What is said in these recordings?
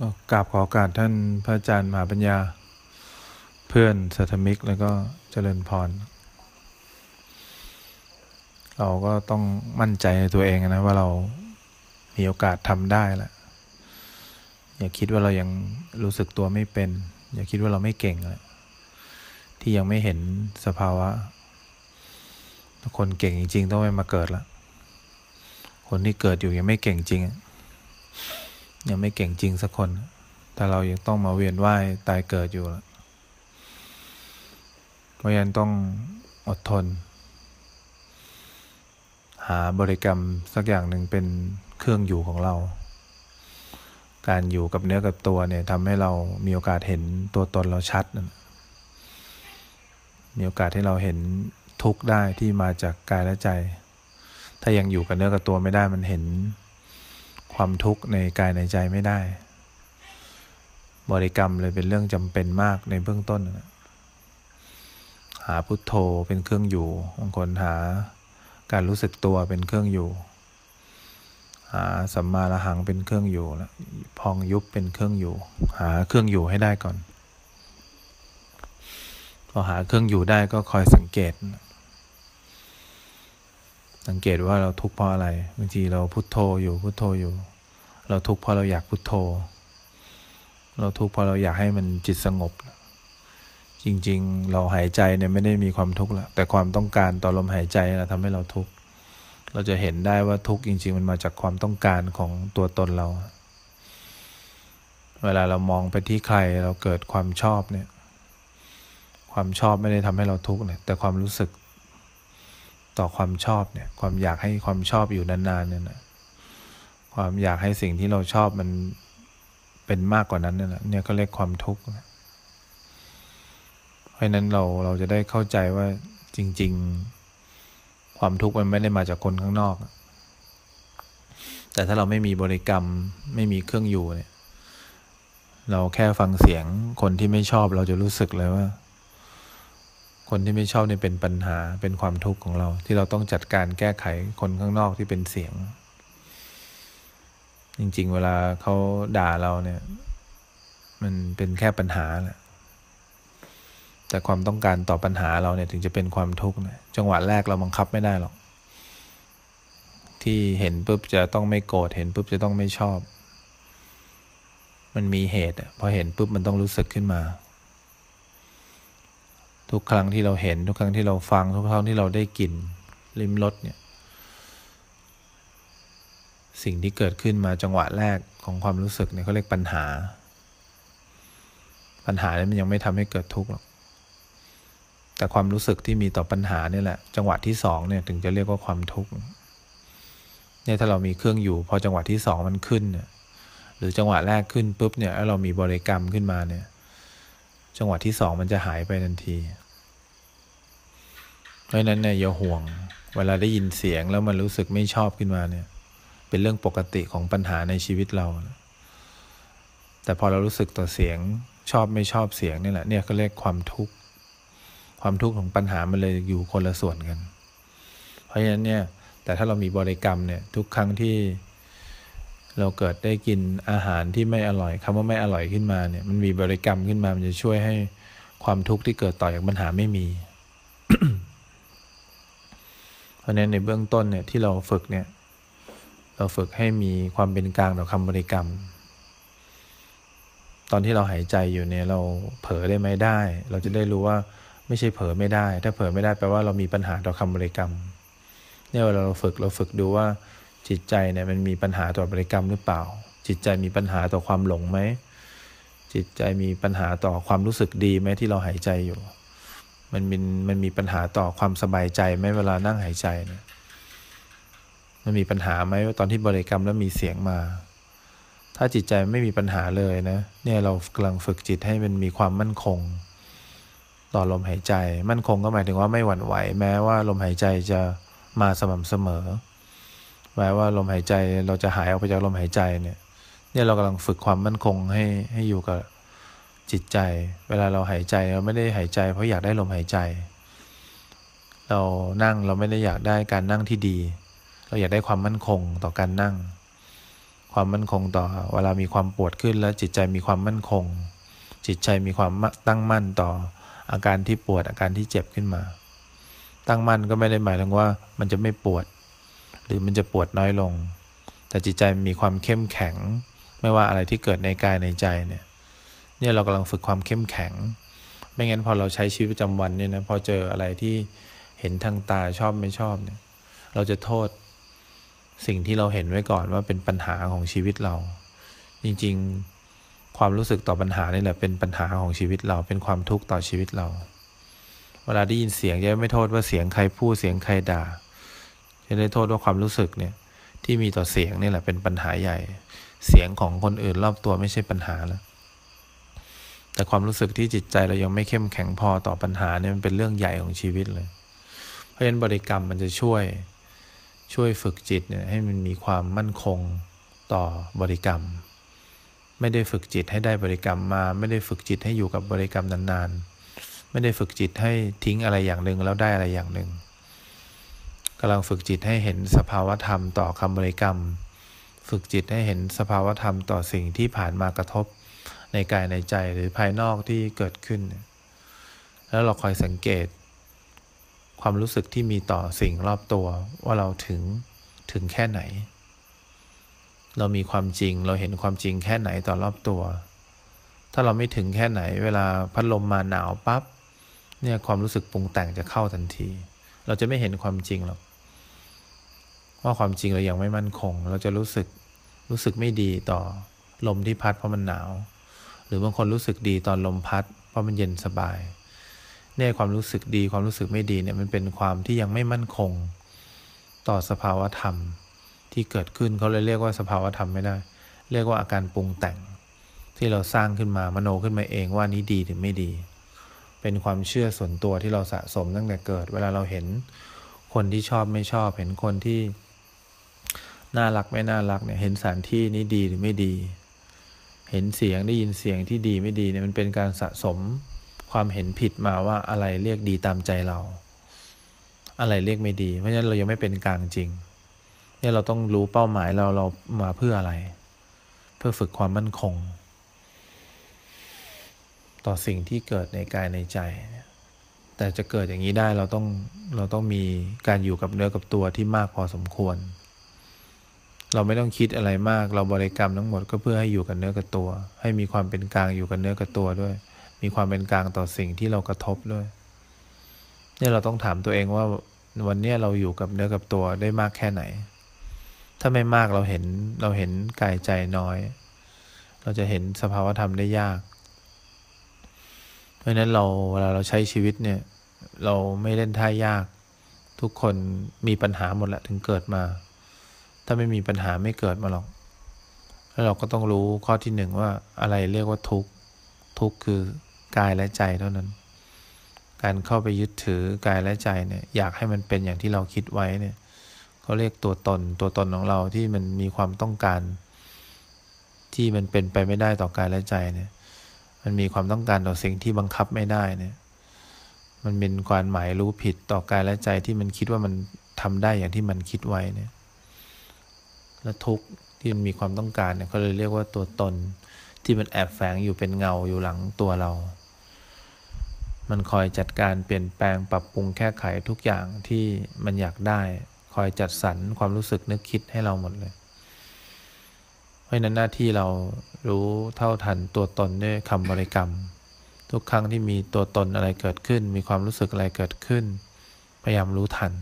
ก็กราบขอกาสท่านพระอาจารย์มหาปัญญา เพื่อนสัทมิกแล้วก็เจริญพร เราก็ต้องมั่นใจในตัวเองนะว่าเรามีโอกาสทำได้แหละอย่าคิดว่าเรายังรู้สึกตัวไม่เป็น อย่าคิดว่าเราไม่เก่งแหละที่ยังไม่เห็นสภาวะ คนเก่งจริง ๆ ต้องไม่มาเกิดละคนที่เกิดอยู่ยังไม่เก่งจริง ยังไม่เก่งจริงสักคน แต่เรายังต้องมาเวียนว่ายตายเกิดอยู่ละเพราะฉะนั้นต้องอดทน หาบริกรรมสักอย่างหนึ่งเป็นเครื่องอยู่ของเรา การอยู่กับเนื้อกับตัวเนี่ยทำให้เรามีโอกาสเห็นตัวตนเราชัด มีโอกาสให้เราเห็นทุกข์ได้ที่มาจากกายและใจ ถ้ายังอยู่กับเนื้อกับตัวไม่ได้มันเห็น ความทุกข์ในกายในใจไม่ได้ บริกรรมเลยเป็นเรื่องจำเป็นมากในเบื้องต้น หาพุทโธเป็นเครื่องอยู่บางคนหาการรู้สึกตัวเป็นเครื่องอยู่ หาสัมมาระหังเป็นเครื่องอยู่แล้วพองยุบเป็นเครื่องอยู่ หาเครื่องอยู่ให้ได้ก่อน พอหาเครื่องอยู่ได้ก็คอยสังเกต สังเกตว่าเราทุกข์เพราะอะไรบางทีเราพุโทโธอยู่พุโทโธอยู่ เราทุกข์เพราะเราอยากพุโทโธ เราทุกข์เพราะเราอยากให้มันจิตสงบ จริง ๆ เราหายใจเนี่ยไม่ได้มีความทุกข์ละแต่ความต้องการต่อลมหายใจนะทำให้เราทุกข์เราจะเห็นได้ว่าทุกข์จริง ๆ มันมาจากความต้องการของตัวตนเรา เวลาเรามองไปที่ใครเราเกิดความชอบเนี่ย ความชอบไม่ได้ทำให้เราทุกข์เนี่ยแต่ความรู้สึก ต่อความชอบเนี่ยความอยากให้ความชอบอยู่นานๆเนี่ยนะความอยากให้สิ่งที่เราชอบมันเป็นมากกว่านั้นเนี่ยเนี่ยก็เรียกความทุกข์เพราะนั้นเราเราจะได้เข้าใจว่าจริง ๆ ความทุกข์มันไม่ได้มาจากคนข้างนอก แต่ถ้าเราไม่มีบริกรรมไม่มีเครื่องอยู่เนี่ย เราแค่ฟังเสียงคนที่ไม่ชอบเราจะรู้สึกเลยว่า คนที่ไม่ชอบเนี่ยเป็นปัญหาเป็นความทุกข์ของเรา ที่เราต้องจัดการแก้ไขคนข้างนอกที่เป็นเสียง จริง ๆ เวลาเขาด่าเราเนี่ย มันเป็นแค่ปัญหาแหละแต่ความต้องการต่อปัญหาเราเนี่ยถึงจะเป็นความทุกข์นะจังหวะแรกเราบังคับไม่ได้หรอก ที่เห็นปุ๊บจะต้องไม่โกรธเห็นปุ๊บจะต้องไม่ชอบ มันมีเหตุพอเห็นปุ๊บมันต้องรู้สึกขึ้นมา ทุกครั้งที่เราเห็นทุกครั้งที่เราฟัง ทุกครั้งที่เราได้กลิ่นลิ้มรสเนี่ยสิ่งที่เกิดขึ้นมาจังหวะแรกของความรู้สึกเนี่ยเขาเรียกปัญหา ปัญหาเนี่ยมันยังไม่ทำให้เกิดทุกข์หรอกแต่ความรู้สึกที่มีต่อปัญหาเนี่ยแหละ จังหวะที่สองเนี่ยถึงจะเรียกว่าความทุกข์เนี่ยถ้าเรามีเครื่องอยู่ พอจังหวะที่สองมันขึ้นเนี่ยหรือจังหวะแรกขึ้นปุ๊บเนี่ยแล้วเรามีบริกรรมขึ้นมาเนี่ย จังหวะที่สองมันจะหายไปทันที เพราะนั้นเนี่ยอย่าห่วง เวลาได้ยินเสียงแล้วมันรู้สึกไม่ชอบขึ้นมาเนี่ย เป็นเรื่องปกติของปัญหาในชีวิตเรา แต่พอเรารู้สึกต่อเสียงชอบไม่ชอบเสียงนี่แหละเนี่ยก็เรียกความทุกข์ ความทุกข์ของปัญหามันเลยอยู่คนละส่วนกัน เพราะฉะนั้นเนี่ย แต่ถ้าเรามีบริกรรมเนี่ยทุกครั้งที่ เราเกิดได้กินอาหารที่ไม่อร่อยคำว่าไม่อร่อยขึ้นมาเนี่ยมันมีบริกรรมขึ้นมามันจะช่วยให้ความทุกข์ที่เกิดต่อจากปัญหาไม่มี เพราะนั้นในเบื้องต้นเนี่ยที่เราฝึกเนี่ยเราฝึกให้มีความเป็นกลางต่อคำบริกรรม ตอนที่เราหายใจอยู่เนี่ยเราเผลอได้ไหมได้ เราจะได้รู้ว่าไม่ใช่เผลอไม่ได้ ถ้าเผลอไม่ได้แปลว่าเรามีปัญหาต่อคำบริกรรมเนี่ยเวลาเราฝึกเราฝึกดูว่า จิตใจเนี่ยมันมีปัญหาต่อบริกรรมหรือเปล่า จิตใจมีปัญหาต่อความหลงไหม จิตใจมีปัญหาต่อความรู้สึกดีไหมที่เราหายใจอยู่ มันมีมันมีปัญหาต่อความสบายใจไหมเวลานั่งหายใจเนี่ยมันมีปัญหาไหมว่าตอนที่บริกรรมแล้วมีเสียงมา ถ้าจิตใจไม่มีปัญหาเลยนะ เนี่ยเรากำลังฝึกจิตให้มันมีความมั่นคง ต่อลมหายใจ มั่นคงก็หมายถึงว่าไม่หวั่นไหว แม้ว่าลมหายใจจะมาสม่ำเสมอ แม้ว่าลมหายใจเราจะหายออกไปจากลมหายใจเนี่ยเนี่ยเรากำลังฝึกความมั่นคงให้ให้อยู่กับจิตใจ เวลาเราหายใจเราไม่ได้หายใจ เพราะอยากได้ลมหายใจ เรานั่งเราไม่ได้อยากได้การนั่งที่ดี เราอยากได้ความมั่นคงต่อการนั่ง ความมั่นคงต่อเวลามีความปวดขึ้นแล้วจิตใจมีความมั่นคง จิตใจมีความตั้งมั่นต่ออาการที่ปวดอาการที่เจ็บขึ้นมา ตั้งมั่นก็ไม่ได้หมายถึงว่ามันจะไม่ปวด หรือมันจะปวดน้อยลง แต่จิตใจมีความเข้มแข็ง ไม่ว่าอะไรที่เกิดในกายในใจเนี่ยเนี่ยเรากำลังฝึกความเข้มแข็ง ไม่งั้นพอเราใช้ชีวิตประจำวันเนี่ยนะพอเจออะไรที่เห็นทางตาชอบไม่ชอบเนี่ย เราจะโทษสิ่งที่เราเห็นไว้ก่อนว่าเป็นปัญหาของชีวิตเรา จริงๆ ความรู้สึกต่อปัญหานี่แหละเป็นปัญหาของชีวิตเราเป็นความทุกข์ต่อชีวิตเรา เวลาได้ยินเสียงจะไม่โทษว่าเสียงใครพูดเสียงใครด่า จะได้โทษว่าความรู้สึกเนี่ยที่มีต่อเสียงนี่แหละเป็นปัญหาใหญ่ เสียงของคนอื่นรอบตัวไม่ใช่ปัญหาแล้วแต่ความรู้สึกที่จิตใจเรายังไม่เข้มแข็งพอต่อปัญหาเนี่ยมันเป็นเรื่องใหญ่ของชีวิตเลย เพราะฉะนั้นบริกรรมมันจะช่วยช่วยฝึกจิตเนี่ยให้มันมีความมั่นคงต่อบริกรรม ไม่ได้ฝึกจิตให้ได้บริกรรมมา ไม่ได้ฝึกจิตให้อยู่กับบริกรรมนานๆ ไม่ได้ฝึกจิตให้ทิ้งอะไรอย่างหนึ่งแล้วได้อะไรอย่างหนึ่ง กำลังฝึกจิตให้เห็นสภาวธรรมต่อคำบริกรรม ฝึกจิตให้เห็นสภาวธรรมต่อสิ่งที่ผ่านมากระทบ ในกายในใจหรือภายนอกที่เกิดขึ้น แล้วเราคอยสังเกต ความรู้สึกที่มีต่อสิ่งรอบตัวว่าเราถึงถึงแค่ไหน เรามีความจริงเราเห็นความจริงแค่ไหนต่อรอบตัว ถ้าเราไม่ถึงแค่ไหน เวลาพัดลมมาหนาวปับ๊บเนี่ยความรู้สึกปรุงแต่งจะเข้าทันที เราจะไม่เห็นความจริงหรอก ว่าความจริงเรายังไม่มั่นคง เราจะรู้สึกรู้สึกไม่ดีต่อลมที่พัดเพราะมันหนาว หรือบางคนรู้สึกดีตอนลมพัด เพราะมันเย็นสบายเนี่ยความรู้สึกดีความรู้สึกไม่ดีเนี่ยมันเป็นความที่ยังไม่มั่นคง ต่อสภาวธรรมที่เกิดขึ้นเขาเลยเรียกว่าสภาวธรรมไม่ได้ เรียกว่าอาการปรุงแต่ง ที่เราสร้างขึ้นมามโนขึ้นมาเองว่านี้ดีหรือไม่ดี เป็นความเชื่อส่วนตัวที่เราสะสมตั้งแต่เกิด เวลาเราเห็นคนที่ชอบไม่ชอบ เห็นคนที่ น่ารักไม่น่ารักเนี่ยเห็นสถานที่นี้ดีหรือไม่ดี เห็นเสียงได้ยินเสียงที่ดีไม่ดีเนี่ยมันเป็นการสะสมความเห็นผิดมาว่าอะไรเรียกดีตามใจเรา อะไรเรียกไม่ดี เพราะฉะนั้นเรายังไม่เป็นกลางจริง เนี่ยเราต้องรู้เป้าหมายเราเรามาเพื่ออะไร เพื่อฝึกความมั่นคง ต่อสิ่งที่เกิดในกายในใจแต่จะเกิดอย่างนี้ได้เราต้องเราต้องมีการอยู่กับเนื้อกับตัวที่มากพอสมควร เราไม่ต้องคิดอะไรมาก เราบริกรรมทั้งหมดก็เพื่อให้อยู่กับเนื้อกับตัว ให้มีความเป็นกลางอยู่กับเนื้อกับตัวด้วย มีความเป็นกลางต่อสิ่งที่เรากระทบด้วย เนี่ยเราต้องถามตัวเองว่าวันนี้เราอยู่กับเนื้อกับตัวได้มากแค่ไหน ถ้าไม่มากเราเห็นเราเห็นกายใจน้อย เราจะเห็นสภาวธรรมได้ยาก เพราะนั้นเราเวลาเราใช้ชีวิตเนี่ย เราไม่เล่นท่ายาก ทุกคนมีปัญหาหมดแหละถึงเกิดมา ถ้าไม่มีปัญหาไม่เกิดมาหรอก แล้วเราก็ต้องรู้ข้อที่หนึ่งว่าอะไรเรียกว่าทุกข์ ทุกข์คือกายและใจเท่านั้น การเข้าไปยึดถือกายและใจเนี่ย อยากให้มันเป็นอย่างที่เราคิดไว้เนี่ยเขาเรียกตัวตน ตัวตนของเราที่มันมีความต้องการ ที่มันเป็นไปไม่ได้ต่อกายและใจเนี่ย มันมีความต้องการต่อสิ่งที่บังคับไม่ได้เนี่ย มันเป็นความหมายรู้ผิดต่อกายและใจที่มันคิดว่ามันทำได้อย่างที่มันคิดไว้เนี่ย และทุกข์ที่มันมีความต้องการเนี่ยเขาเลยเรียกว่าตัวตนที่มันแอบแฝงอยู่เป็นเงาอยู่หลังตัวเรา มันคอยจัดการเปลี่ยนแปลงปรับปรุงแก้ไขทุกอย่างที่มันอยากได้ คอยจัดสรรความรู้สึกนึกคิดให้เราหมดเลย เพราะนั้นหน้าที่เรารู้เท่าทันตัวตนด้วยคำบริกรรม ทุกครั้งที่มีตัวตนอะไรเกิดขึ้น มีความรู้สึกอะไรเกิดขึ้น พยายามรู้ทัน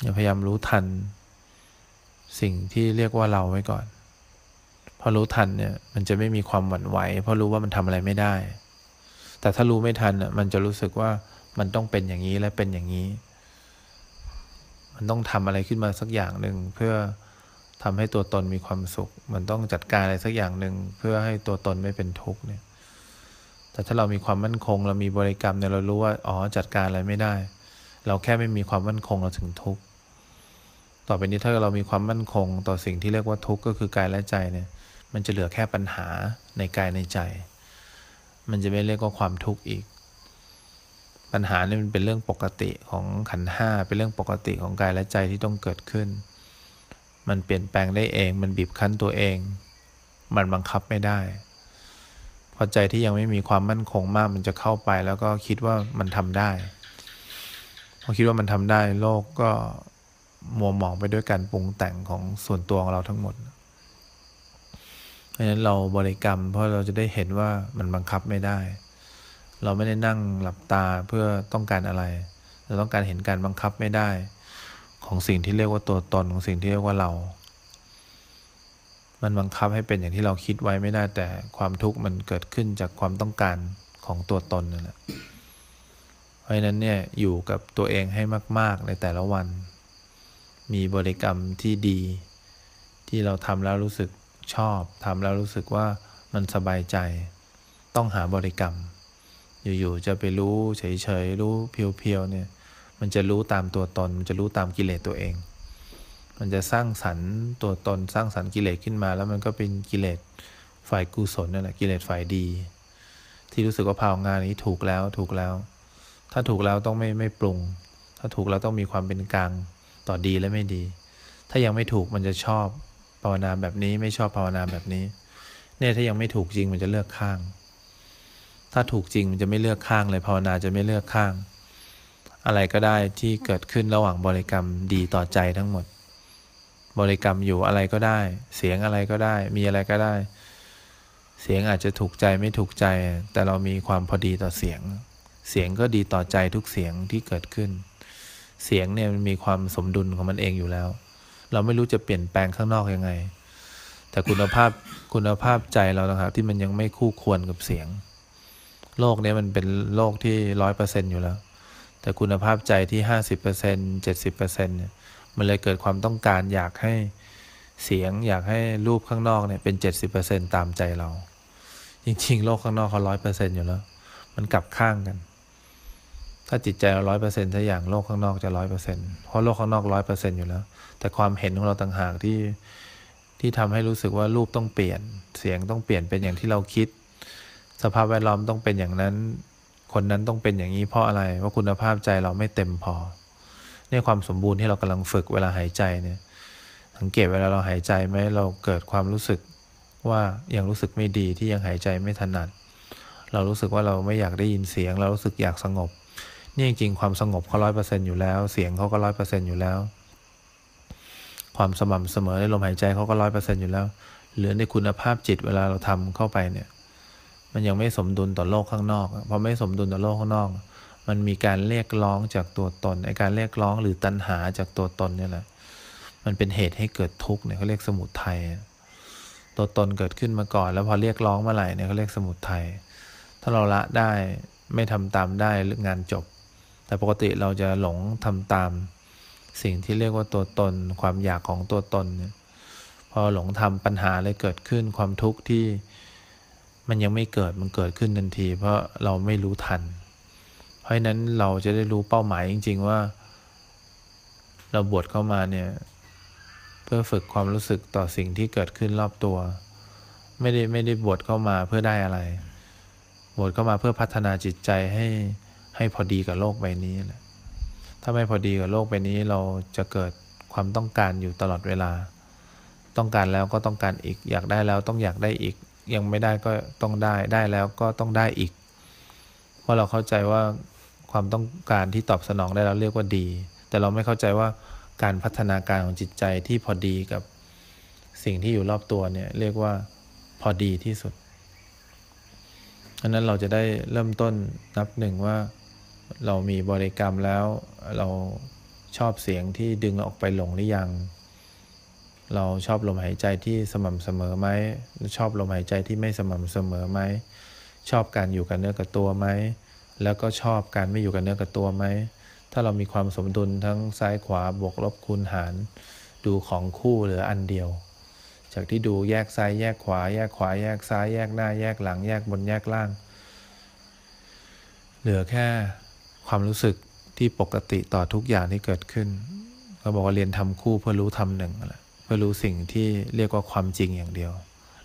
อย่าพยายามรู้ทัน สิ่งที่เรียกว่าเราไว้ก่อน พอรู้ทันเนี่ย มันจะไม่มีความหวั่นไหว เพราะรู้ว่ามันทำอะไรไม่ได้ แต่ถ้ารู้ไม่ทันอะมันจะรู้สึกว่ามันต้องเป็นอย่างนี้และเป็นอย่างนี้ มันต้องทำอะไรขึ้นมาสักอย่างหนึ่งเพื่อทำให้ตัวตนมีความสุข มันต้องจัดการอะไรสักอย่างหนึ่งเพื่อให้ตัวตนไม่เป็นทุกข์เนี่ย แต่ถ้าเรามีความมั่นคง เรามีบริกรรมเนี่ยเรารู้ว่า อ๋อ จัดการอะไรไม่ได้ เราแค่ไม่มีความมั่นคงเราถึงทุกข์ ต่อไปนี้ถ้าเรามีความมั่นคง ต่อสิ่งที่เรียกว่าทุกข์ก็คือกายและใจเนี่ย มันจะเหลือแค่ปัญหาในกายในใจ มันจะไม่เรียกว่าความทุกข์อีก ปัญหาเนี่ยมันเป็นเรื่องปกติของขันห้าเป็นเรื่องปกติของกายและใจที่ต้องเกิดขึ้นมมันเปลี่ยนแปลงได้เอง มันบีบคั้นตัวเอง มันบังคับไม่ได้พอใจที่ยังไม่มีความมั่นคงมากมันจะเข้าไปแล้วก็คิดว่ามันทำได้พอคิดว่ามันทำได้โลกก็ มัวหมองไปด้วยการปรุงแต่งของส่วนตัวของเราทั้งหมด เพราะฉะนั้นเราบริกรรม เพราะเราจะได้เห็นว่ามันบังคับไม่ได้ เราไม่ได้นั่งหลับตาเพื่อต้องการอะไร เราต้องการเห็นการบังคับไม่ได้ ของสิ่งที่เรียกว่าตัวตนของสิ่งที่เรียกว่าเรา มันบังคับให้เป็นอย่างที่เราคิดไว้ไม่ได้ แต่ความทุกข์มันเกิดขึ้นจากความต้องการของตัวตนนั่นแหละ เพราะฉะนั้นเนี่ยอยู่กับตัวเองให้มาก ๆ ในแต่ละวัน มีบริกรรมที่ดี ที่เราทำแล้วรู้สึกชอบทำแล้วรู้สึกว่ามันสบายใจ ต้องหาบริกรรม อยู่ๆจะไปรู้เฉยๆรู้เพียวๆเนี่ยมันจะรู้ตามตัวตน มันจะรู้ตามกิเลสตัวเอง มันจะสร้างสรรค์ตัวตนสร้างสรรค์กิเลสขึ้นมา แล้วมันก็เป็นกิเลสฝ่ายกุศลนั่นแหละกิเลสฝ่ายดี ที่รู้สึกว่าภาวงานนี้ถูกแล้วถูกแล้ว ถ้าถูกแล้วต้องไม่ไม่ปรุง ถ้าถูกแล้วต้องมีความเป็นกลาง ต่อดีและไม่ดี ถ้ายังไม่ถูกมันจะชอบภาวนาแบบนี้ไม่ชอบภาวนาแบบนี้ เนี่ยถ้ายังไม่ถูกจริงมันจะเลือกข้าง ถ้าถูกจริงมันจะไม่เลือกข้างเลยภาวนาจะไม่เลือกข้าง อะไรก็ได้ที่เกิดขึ้นระหว่างบริกรรมดีต่อใจทั้งหมด บริกรรมอยู่อะไรก็ได้ เสียงอะไรก็ได้ มีอะไรก็ได้ เสียงอาจจะถูกใจไม่ถูกใจ แต่เรามีความพอดีต่อเสียง เสียงก็ดีต่อใจทุกเสียงที่เกิดขึ้น เสียงเนี่ยมันมีความสมดุลของมันเองอยู่แล้ว เราไม่รู้จะเปลี่ยนแปลงข้างนอกยังไง แต่คุณภาพคุณภาพใจเรานะครับที่มันยังไม่คู่ควรกับเสียง โลกนี้มันเป็นโลกที่ร้อยเปอร์เซ็นอยู่แล้ว แต่คุณภาพใจที่ห้าสิบเปอร์เซ็นเจ็ดสิบเปอร์เซ็นเนี่ยมันเลยเกิดความต้องการอยากให้เสียงอยากให้รูปข้างนอกเนี่ยเป็นเจ็ดสิบเปอร์เซ็นตามใจเรา จริงๆ โลกข้างนอกเขาร้อยเปอร์เซ็นอยู่แล้ว มันกลับข้างกัน ถ้าจิตใจเราร้อยเปอร์เซ็นต์ถ้าอย่างโลกข้างนอกจะร้อยเปอร์เซ็นต์เพราะโลกข้างนอกร้อยเปอร์เซ็นต์อยู่แล้ว แต่ความเห็นของเราต่างหากที่ที่ทำให้รู้สึกว่ารูปต้องเปลี่ยน เสียงต้องเปลี่ยนเป็นอย่างที่เราคิด สภาพแวดล้อมต้องเป็นอย่างนั้น คนนั้นต้องเป็นอย่างนี้เพราะอะไร ว่าคุณภาพใจเราไม่เต็มพอเนี่ยความสมบูรณ์ที่เรากำลังฝึกเวลาหายใจเนี่ย สังเกตเวลาเราหายใจไหมเราเกิดความรู้สึกว่ายังรู้สึกไม่ดีที่ยังหายใจไม่ถนัด เรารู้สึกว่าเราไม่อยากได้ยินเสียง เรารู้สึกอยากสงบ นี่จริงความสงบเขาร้อยเปอร์เซ็นต์อยู่แล้ว เสียงเขาก็ร้อยเปอร์เซ็นต์อยู่แล้ว ความสม่ำเสมอในลมหายใจเขาก็ร้อยเปอร์เซ็นต์อยู่แล้ว เหลือในคุณภาพจิตเวลาเราทำเข้าไปเนี่ย มันยังไม่สมดุลต่อโลกข้างนอกพอไม่สมดุลต่อโลกข้างนอก มันมีการเรียกร้องจากตัวตนไอการเรียกร้องหรือตัณหาจากตัวตนเนี่ยแหละมันเป็นเหตุให้เกิดทุกข์เนี่ยเขาเรียกสมุทัยตัวตนเกิดขึ้นมาก่อน แล้วพอเรียกร้องเมื่อไหร่เนี่ยเขาเรียกสมุทัยถ้าเราละได้ไม่ทำตามได้งานจบ แต่ปกติเราจะหลงทำตามสิ่งที่เรียกว่าตัวตน ความอยากของตัวตนเนี่ยพอหลงทำปัญหาเลยเกิดขึ้นความทุกข์ที่มันยังไม่เกิดมันเกิดขึ้นทันที เพราะเราไม่รู้ทัน เพราะฉะนั้นเราจะได้รู้เป้าหมายจริง ๆว่า เราบวชเข้ามาเนี่ยเพื่อฝึกความรู้สึกต่อสิ่งที่เกิดขึ้นรอบตัว ไม่ได้ไม่ได้บวชเข้ามาเพื่อได้อะไร บวชเข้ามาเพื่อพัฒนาจิตใจให้ ให้พอดีกับโลกใบนี้แหละถ้าไม่พอดีกับโลกใบนี้เราจะเกิดความต้องการอยู่ตลอดเวลา ต้องการแล้วก็ต้องการอีก อยากได้แล้วต้องอยากได้อีก ยังไม่ได้ก็ต้องได้ ได้แล้วก็ต้องได้อีก เพราะเราเข้าใจว่าความต้องการที่ตอบสนองได้เราเรียกว่าดี แต่เราไม่เข้าใจว่าการพัฒนาการของจิตใจที่พอดีกับสิ่งที่อยู่รอบตัวเนี่ยเรียกว่าพอดีที่สุดอันนั้นเราจะได้เริ่มต้นนับหนึ่งว่า เรามีบริกรรมแล้วเราชอบเสียงที่ดึงออกไปหลงหรือยัง เราชอบลมหายใจที่สม่ำเสมอไหมชอบลมหายใจที่ไม่สม่ำเสมอไหม ชอบการอยู่กับเนื้อกับตัวไหม แล้วก็ชอบการไม่อยู่กับเนื้อกับตัวไหม ถ้าเรามีความสมดุลทั้งซ้ายขวาบวกลบคูณหาร ดูของคู่หลืออันเดียว จากที่ดูแยกซ้ายแยกขวา แยกขวาแยกซ้ายแยกหน้า แยกหลัง แยกบนแยกล่าง เหลือแค่ ความรู้สึกที่ปกติต่อทุกอย่างที่เกิดขึ้นเขาบอกว่าเรียนทำคู่เพื่อรู้ทำหนึ่งอะไรเพื่อรู้สิ่งที่เรียกว่าความจริงอย่างเดียว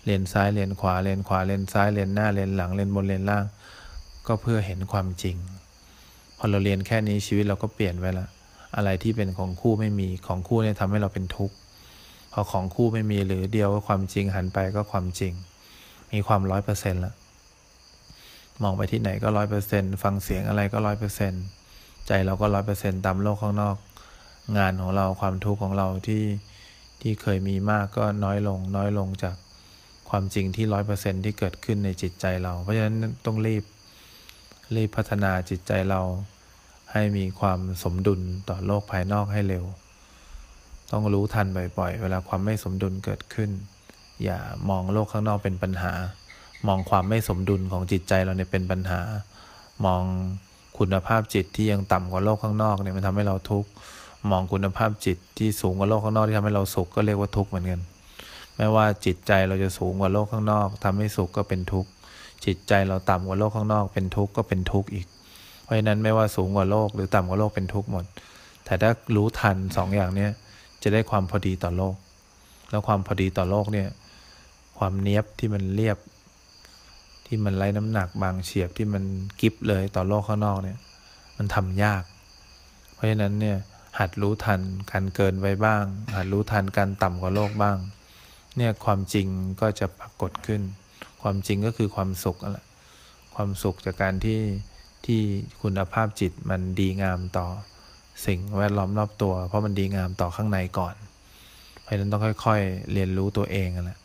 เรียนซ้ายเรียนขวาเรียนขวาเรียนซ้ายเรียนหน้าเรียนหลังเรียนบนเรียนล่าง ก็เพื่อเห็นความจริง พอเราเรียนแค่นี้ชีวิตเราก็เปลี่ยนไปละ อะไรที่เป็นของคู่ไม่มีของคู่เนี่ยทำให้เราเป็นทุกข์พอของคู่ไม่มีหรือเดียวก็ความจริงหันไปก็ความจริง มีความร้อยเปอร์เซ็นต์ละ มองไปที่ไหนก็ร้อยเปอร์เซ็นต์ฟังเสียงอะไรก็ร้อยเปอร์เซ็นต์ใจเราก็ร้อยเปอร์เซ็นต์ตามโลกข้างนอก งานของเราความทุกข์ของเราที่ที่เคยมีมากก็น้อยลง น้อยลงจากความจริงที่ร้อยเปอร์เซ็นที่เกิดขึ้นในจิตใจเรา เพราะฉะนั้นต้องรีบรีบพัฒนาจิตใจเราให้มีความสมดุลต่อโลกภายนอกให้เร็ว ต้องรู้ทันบ่อยๆ เวลาความไม่สมดุลเกิดขึ้น อย่ามองโลกข้างนอกเป็นปัญหา มองความไม่สมดุลของจิตใจเราเนี่ยเป็นปัญหา มองคุณภาพจิตที่ยังต่ำกว่าโลกข้างนอกเนี่ยมันทำให้เราทุกข์มองคุณภาพจิตที่สูงกว่าโลกข้างนอกที่ทำให้เราสุขก็เรียกว่าทุกข์เหมือนกันไม่ว่าจิตใจเราจะสูงกว่าโลกข้างนอกทำให้สุขก็เป็นทุกข์จิตใจเราต่ำกว่าโลกข้างนอก เป็นทุกข์ก็เป็นทุกข์อีก เพราะฉะนั้นไม่ว่าสูงกว่าโลกหรือต่ำกว่าโลกเป็นทุกข์หมด แต่ถ้ารู้ทันสองอย่างเนี้ยจะได้ความพอดีต่อโลก แล้วความพอดีต่อโลกเนี่ยความเนี้ยบที่มันเรียบ ที่มันไร้น้ำหนักบางเฉียบที่มันกิฟเลยต่อโลกข้างนอกเนี่ย มันทำยาก เพราะฉะนั้นเนี่ยหัดรู้ทันการเกินไว้บ้าง หัดรู้ทันการต่ำกว่าโลกบ้าง เนี่ยความจริงก็จะปรากฏขึ้น ความจริงก็คือความสุขแหละความสุขจากการที่ที่คุณภาพจิตมันดีงามต่อสิ่งแวดล้อมรอบตัว เพราะมันดีงามต่อข้างในก่อน เพราะฉะนั้นต้องค่อย ๆ เรียนรู้ตัวเองนั่นแหละ